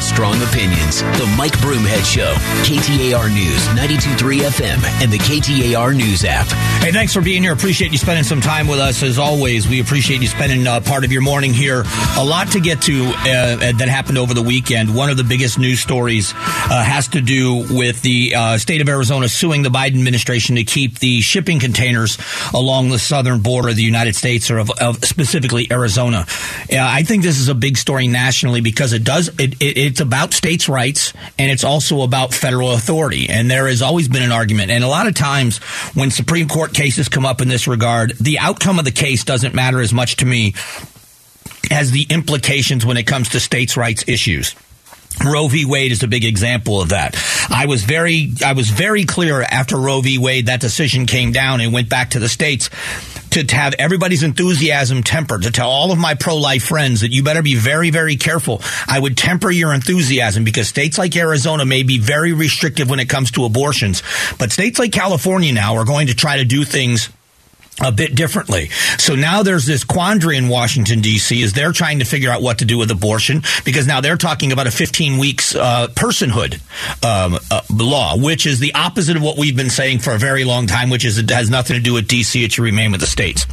strong opinions. The Mike Broomhead Show, KTAR News, 92.3 FM, and the KTAR News app. Hey, thanks for being here. Appreciate you spending some time with us. As always, we appreciate you spending uh, part of your morning here. A lot to get to uh, that happened over the weekend. One of the biggest news stories uh, has to do with the uh, state of Arizona suing the Biden administration to keep the shipping containers along the southern border of the United States, or of, of specifically Arizona. I think this is a big story nationally because it does it, it, it's about states' rights and it's also about federal authority. And there has always been an argument. And a lot of times when Supreme Court cases come up in this regard, the outcome of the case doesn't matter as much to me as the implications when it comes to states' rights issues. Roe v. Wade is a big example of that. I was very, I was very clear after Roe v. Wade, that decision came down and went back to the states to, to have everybody's enthusiasm tempered, to tell all of my pro-life friends that you better be very, very careful. I would temper your enthusiasm because states like Arizona may be very restrictive when it comes to abortions, but states like California now are going to try to do things a bit differently. So now there's this quandary in Washington D.C. is they're trying to figure out what to do with abortion because now they're talking about a 15 weeks uh, personhood um, uh, law, which is the opposite of what we've been saying for a very long time, which is it has nothing to do with D.C. It should remain with the states.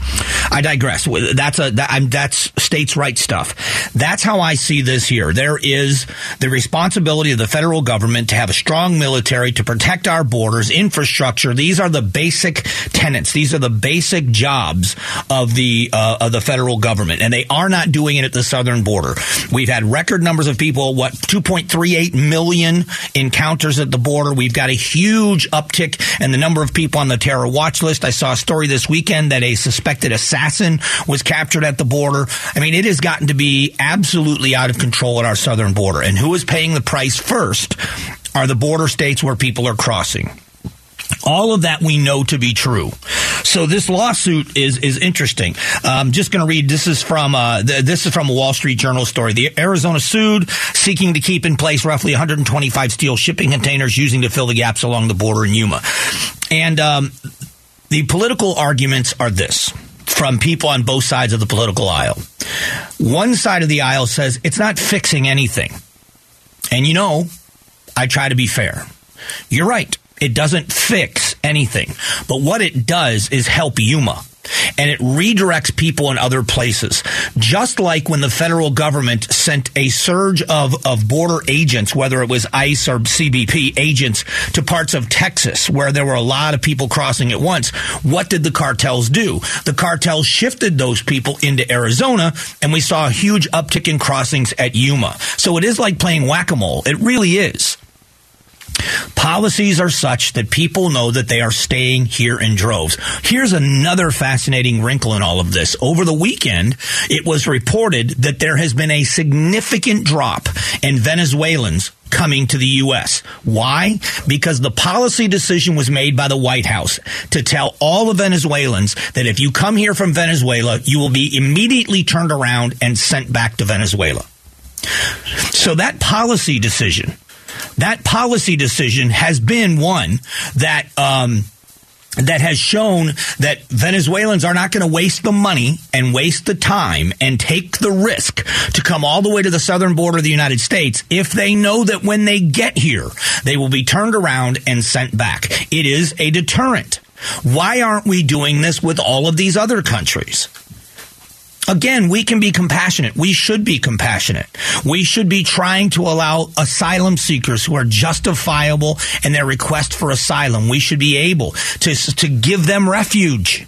I digress. That's a that, that's states' rights stuff. That's how I see this here. There is the responsibility of the federal government to have a strong military to protect our borders, infrastructure. These are the basic tenets. These are the basic basic jobs of the uh, of the federal government, and they are not doing it at the southern border. We've had record numbers of people, what 2.38 million encounters at the border. We've got a huge uptick in the number of people on the terror watch list. I saw a story this weekend that a suspected assassin was captured at the border. I mean, it has gotten to be absolutely out of control at our southern border, and who is paying the price first? Are the border states where people are crossing. All of that we know to be true. So this lawsuit is is interesting. I'm just going to read. This is from uh, this is from a Wall Street Journal story. The Arizona sued, seeking to keep in place roughly 125 steel shipping containers, using to fill the gaps along the border in Yuma. And um, the political arguments are this from people on both sides of the political aisle. One side of the aisle says it's not fixing anything, and you know, I try to be fair. You're right. It doesn't fix anything. But what it does is help Yuma and it redirects people in other places. Just like when the federal government sent a surge of, of border agents, whether it was ICE or CBP agents, to parts of Texas where there were a lot of people crossing at once, what did the cartels do? The cartels shifted those people into Arizona, and we saw a huge uptick in crossings at Yuma. So it is like playing whack a mole. It really is. Policies are such that people know that they are staying here in droves. Here's another fascinating wrinkle in all of this. Over the weekend, it was reported that there has been a significant drop in Venezuelans coming to the U.S. Why? Because the policy decision was made by the White House to tell all the Venezuelans that if you come here from Venezuela, you will be immediately turned around and sent back to Venezuela. So that policy decision that policy decision has been one that um, that has shown that Venezuelans are not going to waste the money and waste the time and take the risk to come all the way to the southern border of the United States if they know that when they get here, they will be turned around and sent back. It is a deterrent. Why aren't we doing this with all of these other countries? Again, we can be compassionate. We should be compassionate. We should be trying to allow asylum seekers who are justifiable in their request for asylum. We should be able to, to give them refuge.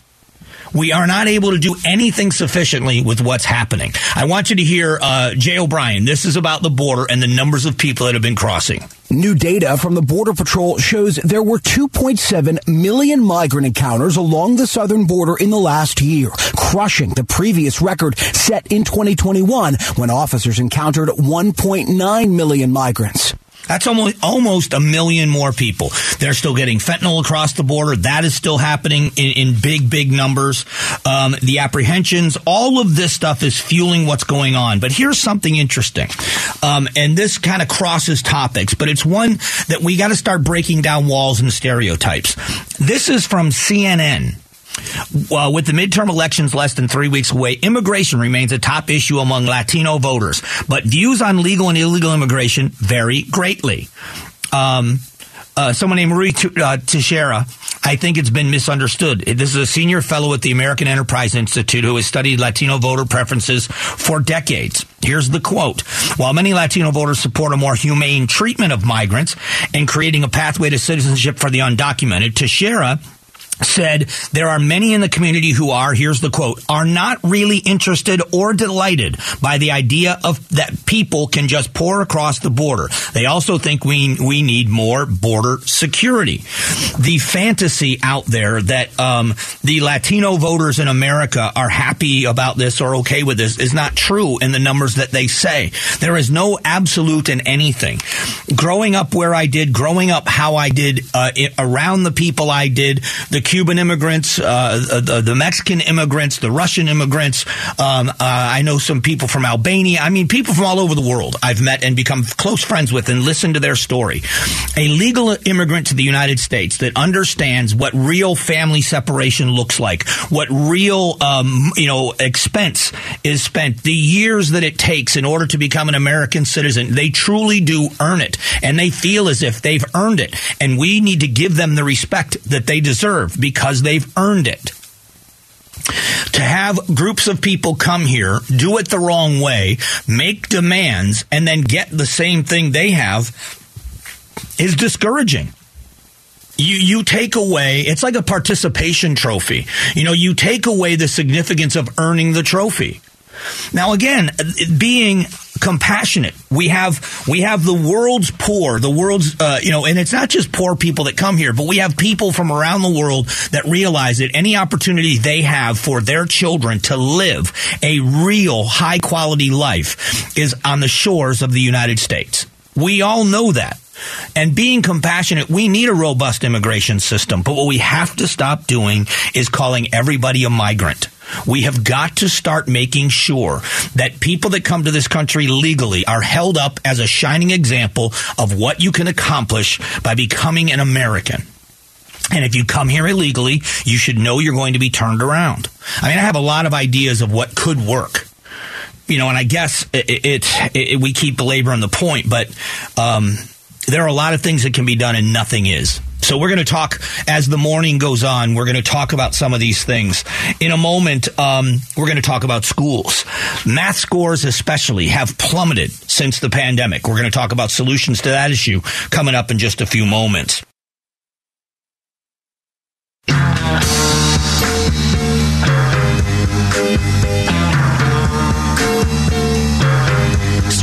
We are not able to do anything sufficiently with what's happening. I want you to hear uh, Jay O'Brien. This is about the border and the numbers of people that have been crossing. New data from the Border Patrol shows there were 2.7 million migrant encounters along the southern border in the last year, crushing the previous record set in 2021 when officers encountered 1.9 million migrants. That's almost almost a million more people. They're still getting fentanyl across the border. That is still happening in, in big, big numbers. Um, the apprehensions, all of this stuff is fueling what's going on. But here's something interesting, um, and this kind of crosses topics, but it's one that we got to start breaking down walls and stereotypes. This is from CNN. Well, with the midterm elections less than three weeks away, immigration remains a top issue among Latino voters, but views on legal and illegal immigration vary greatly. Um, uh, someone named Marie uh, Teixeira, I think it's been misunderstood. This is a senior fellow at the American Enterprise Institute who has studied Latino voter preferences for decades. Here's the quote. While many Latino voters support a more humane treatment of migrants and creating a pathway to citizenship for the undocumented, Teixeira said there are many in the community who are here's the quote are not really interested or delighted by the idea of that people can just pour across the border. They also think we we need more border security. The fantasy out there that um, the latino voters in america are happy about this or okay with this is not true in the numbers that they say. There is no absolute in anything. Growing up where i did growing up how i did uh, it, around the people i did the Cuban immigrants, uh, the, the, Mexican immigrants, the Russian immigrants. Um, uh, I know some people from Albania. I mean, people from all over the world I've met and become close friends with and listened to their story. A legal immigrant to the United States that understands what real family separation looks like, what real, um, you know, expense is spent, the years that it takes in order to become an American citizen. They truly do earn it and they feel as if they've earned it. And we need to give them the respect that they deserve because they've earned it. To have groups of people come here, do it the wrong way, make demands, and then get the same thing they have is discouraging. You, you take away, it's like a participation trophy. You know, you take away the significance of earning the trophy. Now, again, being compassionate. We have we have the world's poor, the world's uh, you know, and it's not just poor people that come here, but we have people from around the world that realize that any opportunity they have for their children to live a real high quality life is on the shores of the United States. We all know that. And being compassionate, we need a robust immigration system. But what we have to stop doing is calling everybody a migrant. We have got to start making sure that people that come to this country legally are held up as a shining example of what you can accomplish by becoming an American. And if you come here illegally, you should know you're going to be turned around. I mean, I have a lot of ideas of what could work. You know, and I guess it, it, it we keep belaboring the point, but um, there are a lot of things that can be done and nothing is. So we're going to talk as the morning goes on. We're going to talk about some of these things. In a moment, um, we're going to talk about schools. Math scores, especially, have plummeted since the pandemic. We're going to talk about solutions to that issue coming up in just a few moments.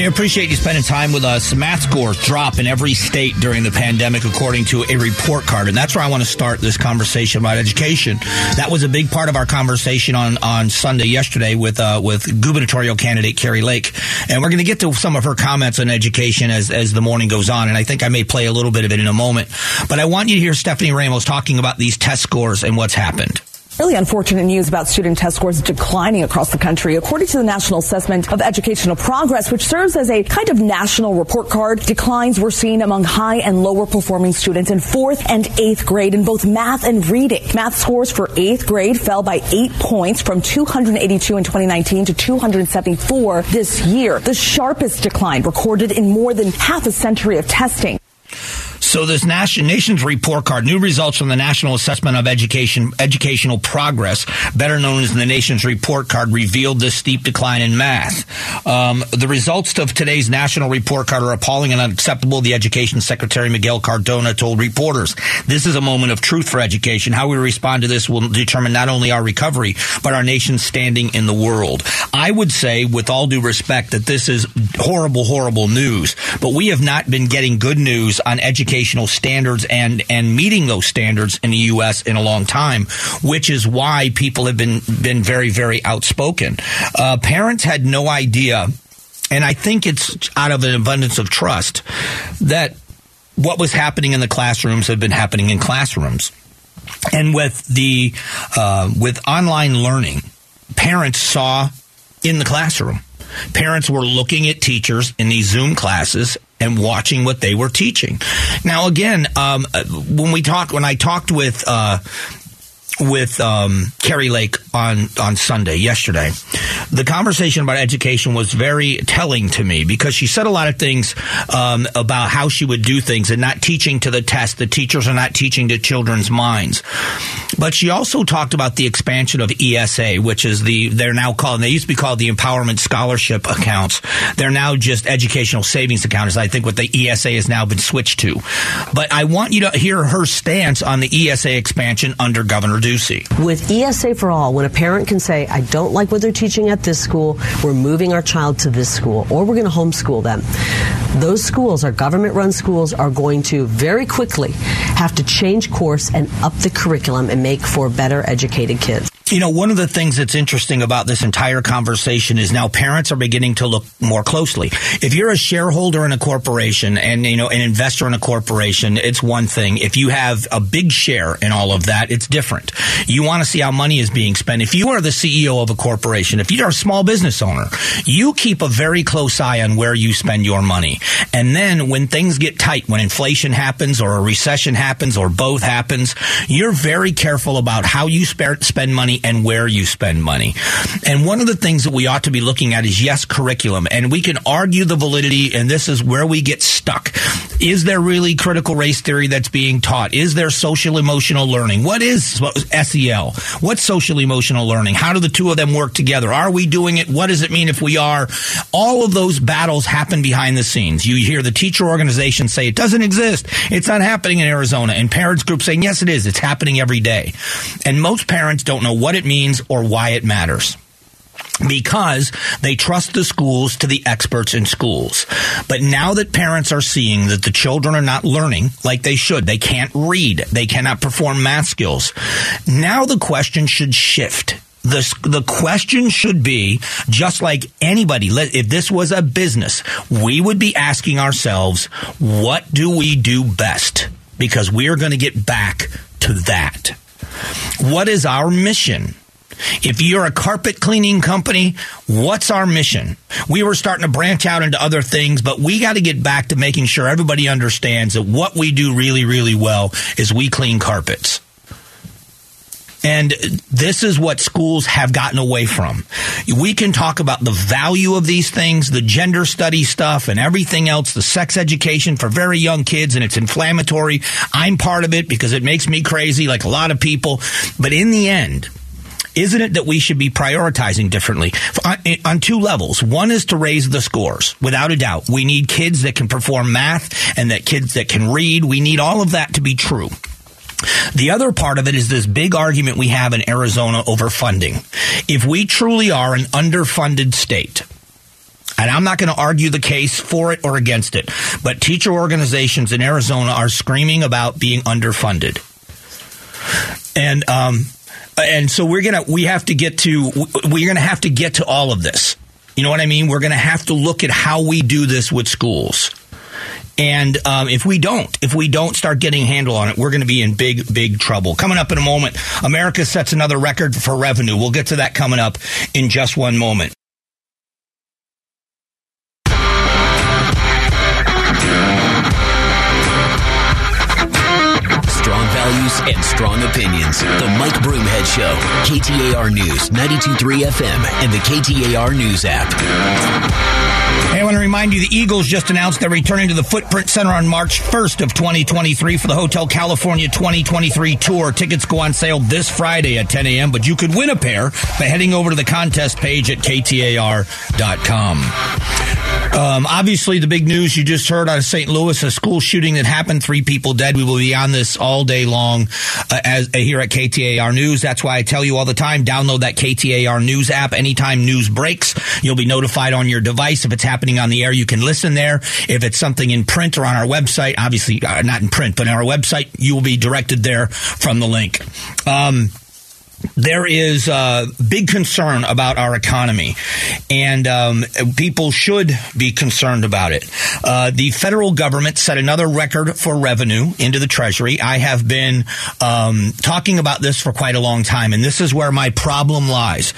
I appreciate you spending time with us. Math scores drop in every state during the pandemic, according to a report card. And that's where I want to start this conversation about education. That was a big part of our conversation on, on Sunday yesterday with, uh, with gubernatorial candidate Kari Lake. And we're going to get to some of her comments on education as, as the morning goes on. And I think I may play a little bit of it in a moment. But I want you to hear Stephanie Ramos talking about these test scores and what's happened. Really unfortunate news about student test scores declining across the country. According to the National Assessment of Educational Progress, which serves as a kind of national report card, declines were seen among high and lower performing students in fourth and eighth grade in both math and reading. Math scores for eighth grade fell by eight points from 282 in 2019 to 274 this year, the sharpest decline recorded in more than half a century of testing. So this nation, nation's report card, new results from the National Assessment of Education, Educational Progress, better known as the nation's report card, revealed this steep decline in math. Um, the results of today's national report card are appalling and unacceptable. The Education Secretary Miguel Cardona told reporters, "This is a moment of truth for education. How we respond to this will determine not only our recovery but our nation's standing in the world." I would say, with all due respect, that this is horrible, horrible news. But we have not been getting good news on education educational standards and and meeting those standards in the U.S. in a long time, which is why people have been been very very outspoken. Uh, parents had no idea, and I think it's out of an abundance of trust that what was happening in the classrooms had been happening in classrooms, and with the uh, with online learning, parents saw in the classroom Parents were looking at teachers in these Zoom classes and watching what they were teaching. Now, again, um, when we talk, when I talked with uh, with um, Kari Lake on on Sunday yesterday. The conversation about education was very telling to me because she said a lot of things um, about how she would do things and not teaching to the test. The teachers are not teaching to children's minds. But she also talked about the expansion of ESA, which is the they're now called. They used to be called the Empowerment Scholarship accounts. They're now just educational savings accounts. I think what the ESA has now been switched to. But I want you to hear her stance on the ESA expansion under Governor. Ducey. With ESA for All, when a parent can say, I don't like what they're teaching at this school, we're moving our child to this school, or we're going to homeschool them, those schools, our government run schools, are going to very quickly have to change course and up the curriculum and make for better educated kids. You know, one of the things that's interesting about this entire conversation is now parents are beginning to look more closely. If you're a shareholder in a corporation and, you know, an investor in a corporation, it's one thing. If you have a big share in all of that, it's different. You want to see how money is being spent. If you are the CEO of a corporation, if you're a small business owner, you keep a very close eye on where you spend your money. And then when things get tight, when inflation happens or a recession happens or both happens, you're very careful about how you spend money and where you spend money. And one of the things that we ought to be looking at is yes, curriculum. And we can argue the validity, and this is where we get stuck. Is there really critical race theory that's being taught? Is there social emotional learning? What is SEL? What's social emotional learning? How do the two of them work together? Are we doing it? What does it mean if we are? All of those battles happen behind the scenes. You hear the teacher organization say it doesn't exist. It's not happening in Arizona. And parents groups saying, yes, it is. It's happening every day. And most parents don't know what what it means or why it matters because they trust the schools to the experts in schools. But now that parents are seeing that the children are not learning like they should, they can't read, they cannot perform math skills, now the question should shift. The, the question should be just like anybody, if this was a business, we would be asking ourselves, what do we do best? Because we are going to get back to that. What is our mission? If you're a carpet cleaning company, what's our mission? We were starting to branch out into other things, but we got to get back to making sure everybody understands that what we do really, really well is we clean carpets. And this is what schools have gotten away from. We can talk about the value of these things, the gender study stuff and everything else, the sex education for very young kids, and it's inflammatory. I'm part of it because it makes me crazy, like a lot of people. But in the end, isn't it that we should be prioritizing differently on, two levels? One is to raise the scores, without a doubt. We need kids that can perform math and that kids that can read. We need all of that to be true. The other part of it is this big argument we have in Arizona over funding. If we truly are an underfunded state, and I'm not going to argue the case for it or against it, but teacher organizations in Arizona are screaming about being underfunded. And, um, and so we're gonna we have to get to we're gonna have to get to all of this. You know what I mean? We're gonna have to look at how we do this with schools. And um, if we don't, if we don't start getting a handle on it, we're going to be in big, big trouble. Coming up in a moment, America sets another record for revenue. We'll get to that coming up in just one moment. Strong values and strong opinions. The Mike Broomhead Show, KTAR News, 92.3 FM, and the KTAR News app. Hey, I want to remind you the Eagles just announced they're returning to the Footprint Center on March 1st of 2023 for the Hotel California 2023 tour. Tickets go on sale this Friday at 10 a.m., but you could win a pair by heading over to the contest page at ktar.com. Um, obviously, the big news you just heard out of St. Louis, a school shooting that happened, three people dead. We will be on this all day long uh, as uh, here at KTAR News. That's why I tell you all the time, download that KTAR News app. Anytime news breaks, you'll be notified on your device. If it's happening on the air, you can listen there. If it's something in print or on our website, obviously uh, not in print, but on our website, you will be directed there from the link. Um, there is a big concern about our economy, and um, people should be concerned about it. Uh, the federal government set another record for revenue into the Treasury. I have been um, talking about this for quite a long time, and this is where my problem lies.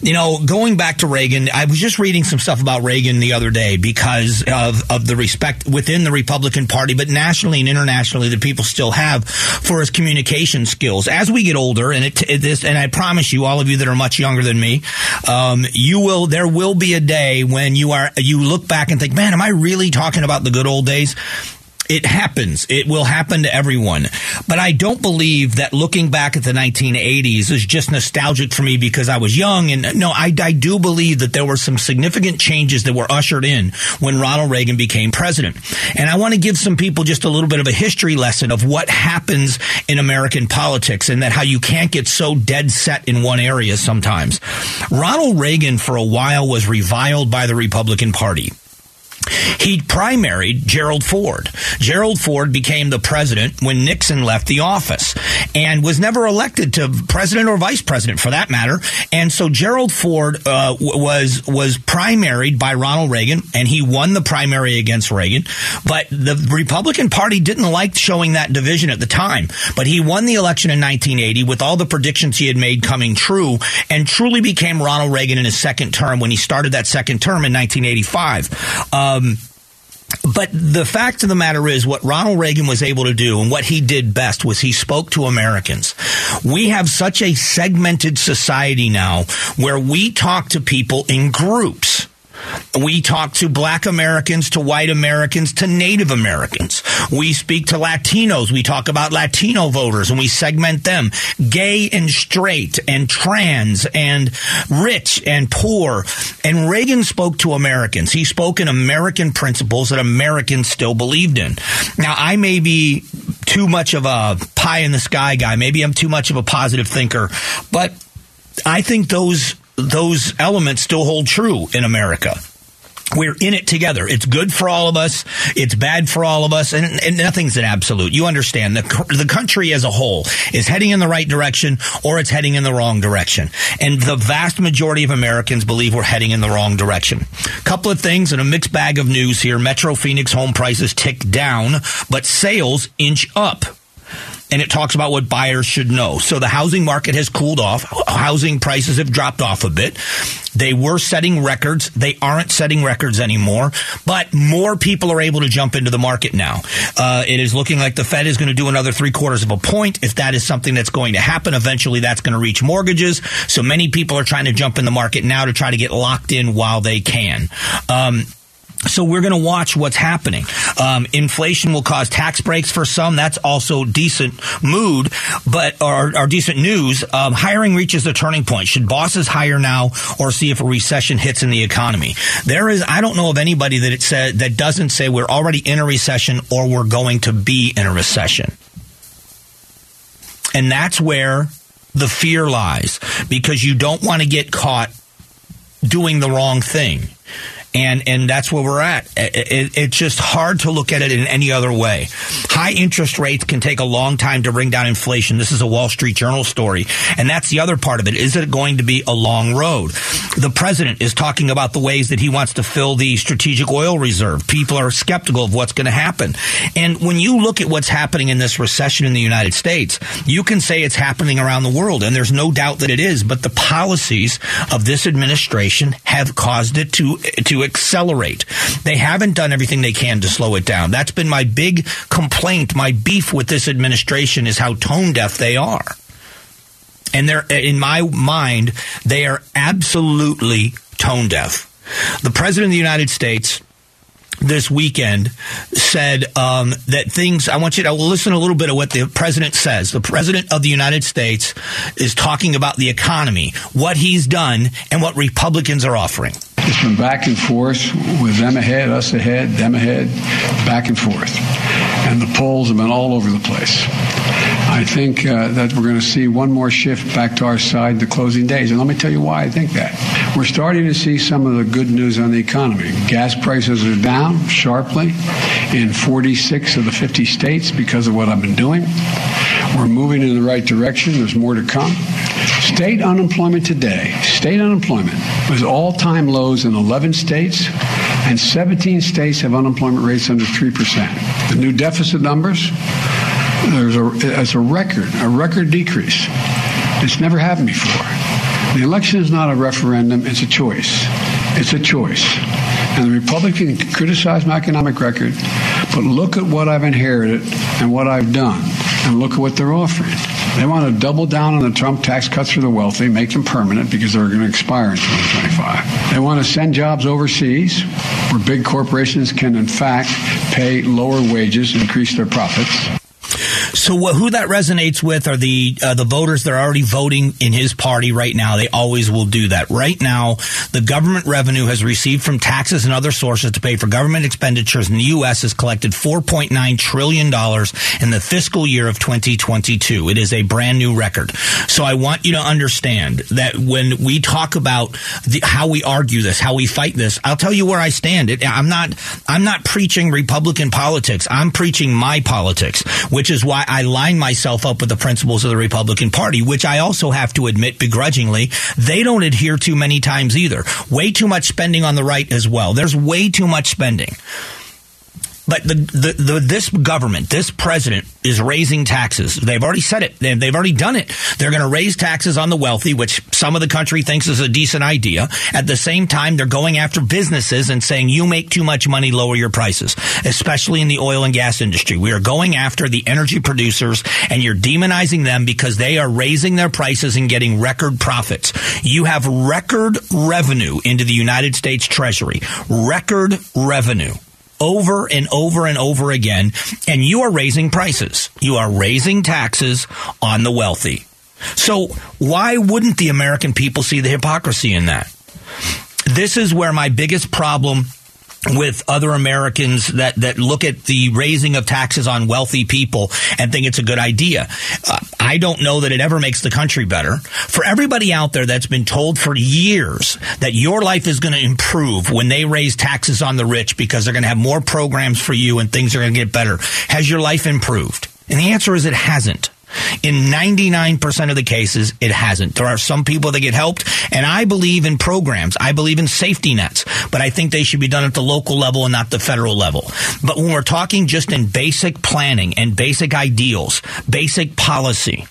You know, going back to Reagan, I was just reading some stuff about Reagan the other day because of, of the respect within the Republican Party, but nationally and internationally that people still have for his communication skills. As we get older, and it, it this and I promise you, all of you that are much younger than me, um, you will. There will be a day when you are you look back and think, "Man, am I really talking about the good old days?" It happens. It will happen to everyone. But I don't believe that looking back at the 1980s is just nostalgic for me because I was young. And no, I, I do believe that there were some significant changes that were ushered in when Ronald Reagan became president. And I want to give some people just a little bit of a history lesson of what happens in American politics and that how you can't get so dead set in one area sometimes. Ronald Reagan for a while was reviled by the Republican Party. He primaried Gerald Ford. Gerald Ford became the president when Nixon left the office and was never elected to president or vice president for that matter. And so Gerald Ford uh, was was primaried by Ronald Reagan and he won the primary against Reagan. But the Republican Party didn't like showing that division at the time. But he won the election in 1980 with all the predictions he had made coming true and truly became Ronald Reagan in his second term when he started that second term in 1985. Um, but the fact of the matter is, what Ronald Reagan was able to do and what he did best was he spoke to Americans. We have such a segmented society now where we talk to people in groups. We talk to black Americans, to white Americans, to Native Americans. We speak to Latinos. We talk about Latino voters and we segment them. Gay and straight and trans and rich and poor. And Reagan spoke to Americans. He spoke in American principles that Americans still believed in. Now, I may be too much of a pie in the sky guy. Maybe I'm too much of a positive thinker, but I think those those elements still hold true in America. We're in it together. It's good for all of us. It's bad for all of us, and, and nothing's an absolute. You understand the the country as a whole is heading in the right direction, or it's heading in the wrong direction. And the vast majority of Americans believe we're heading in the wrong direction. Couple of things and a mixed bag of news here. Metro Phoenix home prices tick down, but sales inch up and it talks about what buyers should know. So the housing market has cooled off. Housing prices have dropped off a bit. They were setting records. They aren't setting records anymore, but more people are able to jump into the market now. Uh, it is looking like the Fed is going to do another three quarters of a point. If that is something that's going to happen, eventually that's going to reach mortgages. So many people are trying to jump in the market now to try to get locked in while they can. Um, so we're going to watch what's happening. Um, inflation will cause tax breaks for some. That's also decent mood, but or decent news. Um, hiring reaches a turning point. Should bosses hire now or see if a recession hits in the economy? There is. I don't know of anybody that it said that doesn't say we're already in a recession or we're going to be in a recession. And that's where the fear lies because you don't want to get caught doing the wrong thing and and that's where we're at. It, it, it's just hard to look at it in any other way. High interest rates can take a long time to bring down inflation. This is a Wall Street Journal story, and that's the other part of it. Is it going to be a long road? The president is talking about the ways that he wants to fill the strategic oil reserve. People are skeptical of what's going to happen, and when you look at what's happening in this recession in the United States, you can say it's happening around the world, and there's no doubt that it is. But the policies of this administration have caused it to to accelerate. They haven't done everything they can to slow it down. That's been my big complaint, my beef with this administration is how tone deaf they are. And they're, in my mind, they are absolutely tone deaf. The President of the United States this weekend said um, that things. I want you to listen a little bit of what the president says. The president of the United States is talking about the economy, what he's done, and what Republicans are offering. It's been back and forth with them ahead, us ahead, them ahead, back and forth. And the polls have been all over the place. I think uh, that we're going to see one more shift back to our side the closing days. And let me tell you why I think that. We're starting to see some of the good news on the economy. Gas prices are down sharply in 46 of the 50 states because of what I've been doing. We're moving in the right direction. There's more to come. State unemployment today, state unemployment was all time lows in 11 states, and 17 states have unemployment rates under 3%. The new deficit numbers, there's a, a record, a record decrease. It's never happened before. The election is not a referendum, it's a choice. It's a choice. And the Republican can criticize my economic record, but look at what I've inherited and what I've done, and look at what they're offering. They want to double down on the Trump tax cuts for the wealthy, make them permanent because they're going to expire in 2025. They want to send jobs overseas where big corporations can, in fact, pay lower wages, increase their profits. So wh- who that resonates with are the uh, the voters that are already voting in his party right now. They always will do that. Right now, the government revenue has received from taxes and other sources to pay for government expenditures in the U.S. has collected 4.9 trillion dollars in the fiscal year of 2022. It is a brand new record. So I want you to understand that when we talk about the, how we argue this, how we fight this, I'll tell you where I stand. It, I'm not I'm not preaching Republican politics. I'm preaching my politics, which is why I line myself up with the principles of the Republican Party, which I also have to admit begrudgingly, they don't adhere to many times either. Way too much spending on the right as well. There's way too much spending. But the, the, the, this government, this president is raising taxes. They've already said it. They've, they've already done it. They're going to raise taxes on the wealthy, which some of the country thinks is a decent idea. At the same time, they're going after businesses and saying, you make too much money, lower your prices, especially in the oil and gas industry. We are going after the energy producers and you're demonizing them because they are raising their prices and getting record profits. You have record revenue into the United States Treasury. Record revenue over and over and over again, and you are raising prices. You are raising taxes on the wealthy. So why wouldn't the American people see the hypocrisy in that? This is where my biggest problem with other Americans that, that look at the raising of taxes on wealthy people and think it's a good idea. Uh, I don't know that it ever makes the country better. For everybody out there that's been told for years that your life is going to improve when they raise taxes on the rich because they're going to have more programs for you and things are going to get better, has your life improved? And the answer is it hasn't. In 99% of the cases, it hasn't. There are some people that get helped, and I believe in programs. I believe in safety nets, but I think they should be done at the local level and not the federal level. But when we're talking just in basic planning and basic ideals, basic policy,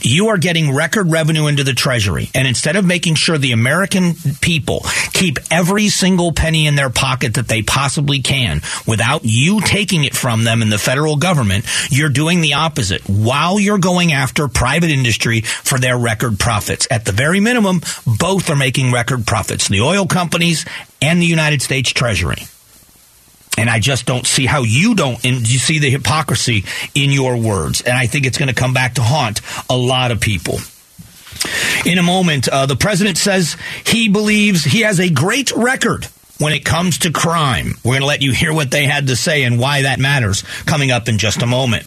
you are getting record revenue into the Treasury. And instead of making sure the American people keep every single penny in their pocket that they possibly can without you taking it from them in the federal government, you're doing the opposite. While you're going after private industry for their record profits. At the very minimum, both are making record profits, the oil companies and the United States Treasury. And I just don't see how you don't, and you see the hypocrisy in your words. And I think it's going to come back to haunt a lot of people. In a moment, uh, the president says he believes he has a great record when it comes to crime. We're going to let you hear what they had to say and why that matters coming up in just a moment.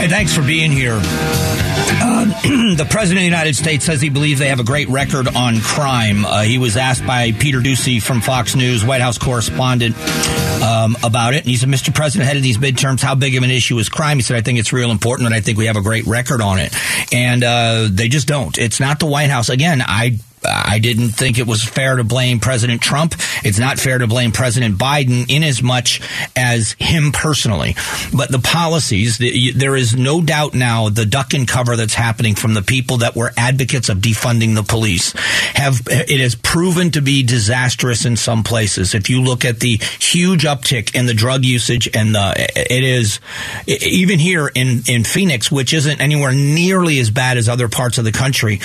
Hey, thanks for being here. Uh, the President of the United States says he believes they have a great record on crime. Uh, he was asked by Peter Doocy from Fox News, White House correspondent, um, about it. And he said, Mr. President, ahead of these midterms, how big of an issue is crime? He said, I think it's real important, and I think we have a great record on it. And uh, they just don't. It's not the White House. Again, I I didn't think it was fair to blame President Trump. It's not fair to blame President Biden in as much as him personally. But the policies, the, there is no doubt now the duck and cover that's happening from the people that were advocates of defunding the police have, it has proven to be disastrous in some places. If you look at the huge uptick in the drug usage and the, it is, even here in, in Phoenix, which isn't anywhere nearly as bad as other parts of the country,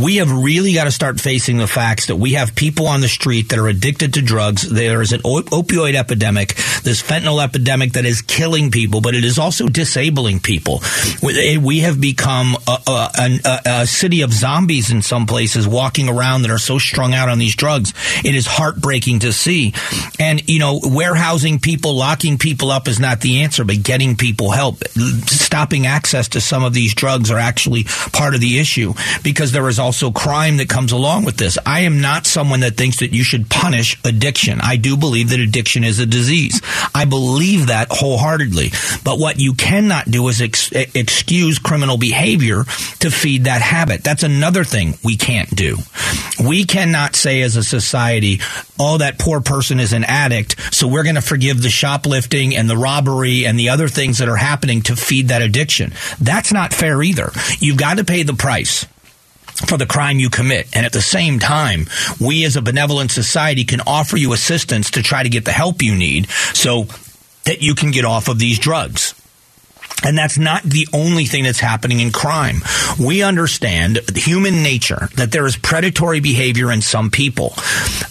we have really got to start facing the facts that we have people on the street that are addicted to drugs. There is an opioid epidemic, this fentanyl epidemic that is killing people, but it is also disabling people. We eh, have become a, a, a, a city of zombies in some places walking around that are so strung out on these drugs. It is heartbreaking to see. And, you know, warehousing people, locking people up is not the answer, but getting people help. Stopping access to some of these drugs are actually part of the issue because there is also crime that comes along with this. I am not someone that thinks that you should punish addiction. I do believe that addiction is a disease. I believe that wholeheartedly. But what you cannot do is ex- excuse criminal behavior to feed that habit. That's another thing we can't do. We cannot say as a society, oh, that poor person is an addict, so we're going to forgive the shoplifting and the robbery and the other things that are happening to feed that addiction. That's not fair either. You've got to pay the price for the crime you commit. And at the same time, we as a benevolent society can offer you assistance to try to get the help you need so that you can get off of these drugs. And that's not the only thing that's happening in crime. We understand human nature that there is predatory behavior in some people.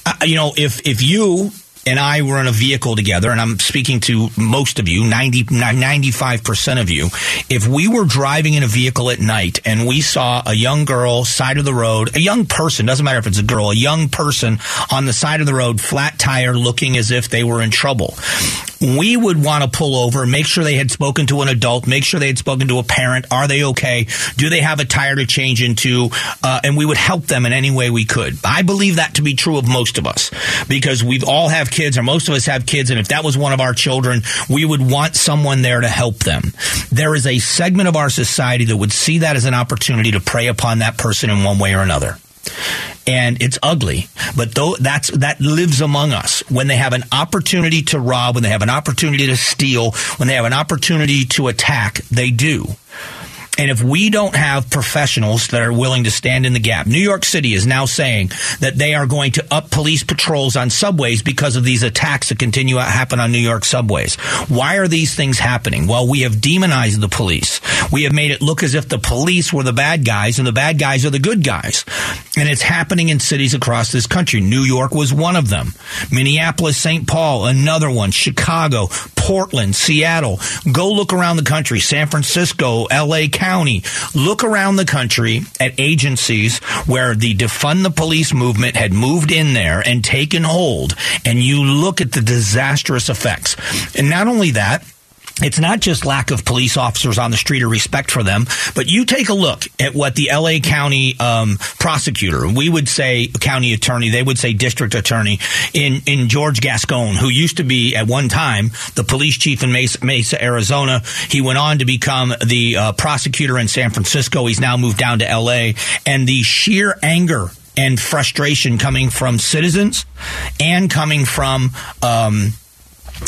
Uh, you know, if if you and I were in a vehicle together, and I'm speaking to most of you, 90, 95% of you, if we were driving in a vehicle at night and we saw a young girl side of the road, a young person, doesn't matter if it's a girl, a young person on the side of the road, flat tire, looking as if they were in trouble, we would want to pull over, make sure they had spoken to an adult, make sure they had spoken to a parent. Are they okay? Do they have a tire to change into? Uh, and we would help them in any way we could. I believe that to be true of most of us because we all have kids, or most of us have kids, and if that was one of our children, we would want someone there to help them. There is a segment of our society that would see that as an opportunity to prey upon that person in one way or another and it's ugly. But though that's that lives among us. When they have an opportunity to rob, when they have an opportunity to steal, when they have an opportunity to attack, they do. And if we don't have professionals that are willing to stand in the gap, New York City is now saying that they are going to up police patrols on subways because of these attacks that continue to happen on New York subways. Why are these things happening? Well, we have demonized the police. We have made it look as if the police were the bad guys and the bad guys are the good guys. And it's happening in cities across this country. New York was one of them. Minneapolis, St. Paul, another one. Chicago, Portland, Seattle. Go look around the country. San Francisco, LA. Look around the country at agencies where the defund the police movement had moved in there and taken hold, and you look at the disastrous effects. And not only that, it's not just lack of police officers on the street or respect for them, but you take a look at what the LA County um, prosecutor, we would say county attorney, they would say district attorney in, in George Gascon, who used to be at one time the police chief in Mesa, Mesa Arizona. He went on to become the uh, prosecutor in San Francisco. He's now moved down to LA. And the sheer anger and frustration coming from citizens and coming from um,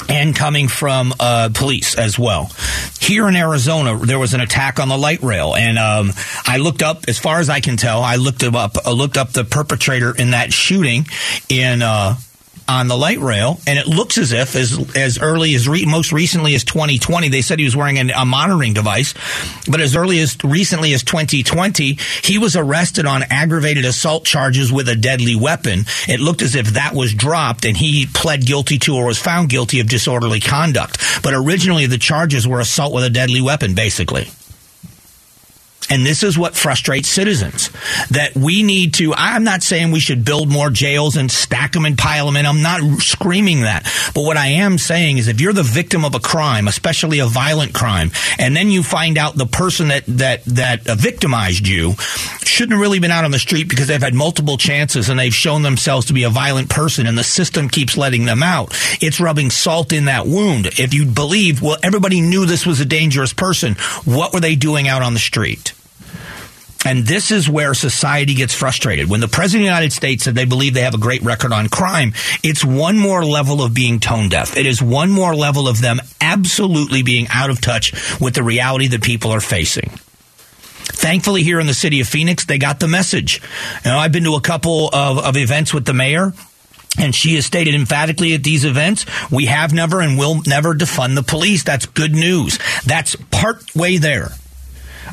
and coming from uh, police as well. Here in Arizona, there was an attack on the light rail, and um, I looked up, as far as I can tell, I looked up, uh, looked up the perpetrator in that shooting in uh, on the light rail, and it looks as if as as early as re, most recently as 2020, they said he was wearing an, a monitoring device, but as early as recently as 2020, he was arrested on aggravated assault charges with a deadly weapon. It looked as if that was dropped, and he pled guilty to or was found guilty of disorderly conduct. But originally, the charges were assault with a deadly weapon, basically. And this is what frustrates citizens that we need to. I'm not saying we should build more jails and stack them and pile them in. I'm not screaming that. But what I am saying is if you're the victim of a crime, especially a violent crime, and then you find out the person that, that, that victimized you shouldn't have really been out on the street because they've had multiple chances and they've shown themselves to be a violent person and the system keeps letting them out. It's rubbing salt in that wound. If you believe, well, everybody knew this was a dangerous person. What were they doing out on the street? And this is where society gets frustrated. When the President of the United States said they believe they have a great record on crime, it's one more level of being tone deaf. It is one more level of them absolutely being out of touch with the reality that people are facing. Thankfully, here in the city of Phoenix, they got the message. You I've been to a couple of, of events with the mayor. And she has stated emphatically at these events, we have never and will never defund the police. That's good news. That's part way there.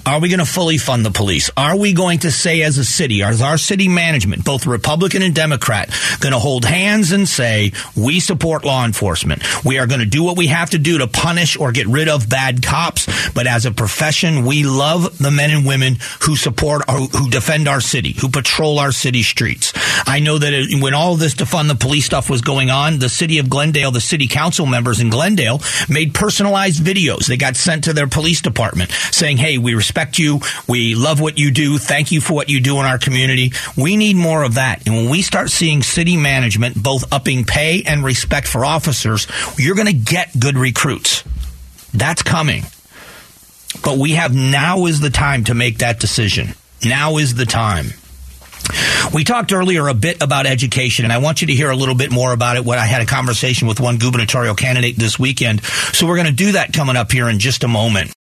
Are we going to fully fund the police? Are we going to say as a city, as our city management, both Republican and Democrat, going to hold hands and say, we support law enforcement. We are going to do what we have to do to punish or get rid of bad cops. But as a profession, we love the men and women who support, our, who defend our city, who patrol our city streets. I know that when all this defund the police stuff was going on, the city of Glendale, the city council members in Glendale made personalized videos. They got sent to their police department saying, Hey, we respect you. We love what you do. Thank you for what you do in our community. We need more of that. And when we start seeing city management both upping pay and respect for officers, you're going to get good recruits. That's coming. But we have now is the time to make that decision. Now is the time. We talked earlier a bit about education, and I want you to hear a little bit more about it. What I had a conversation with one gubernatorial candidate this weekend. So we're going to do that coming up here in just a moment.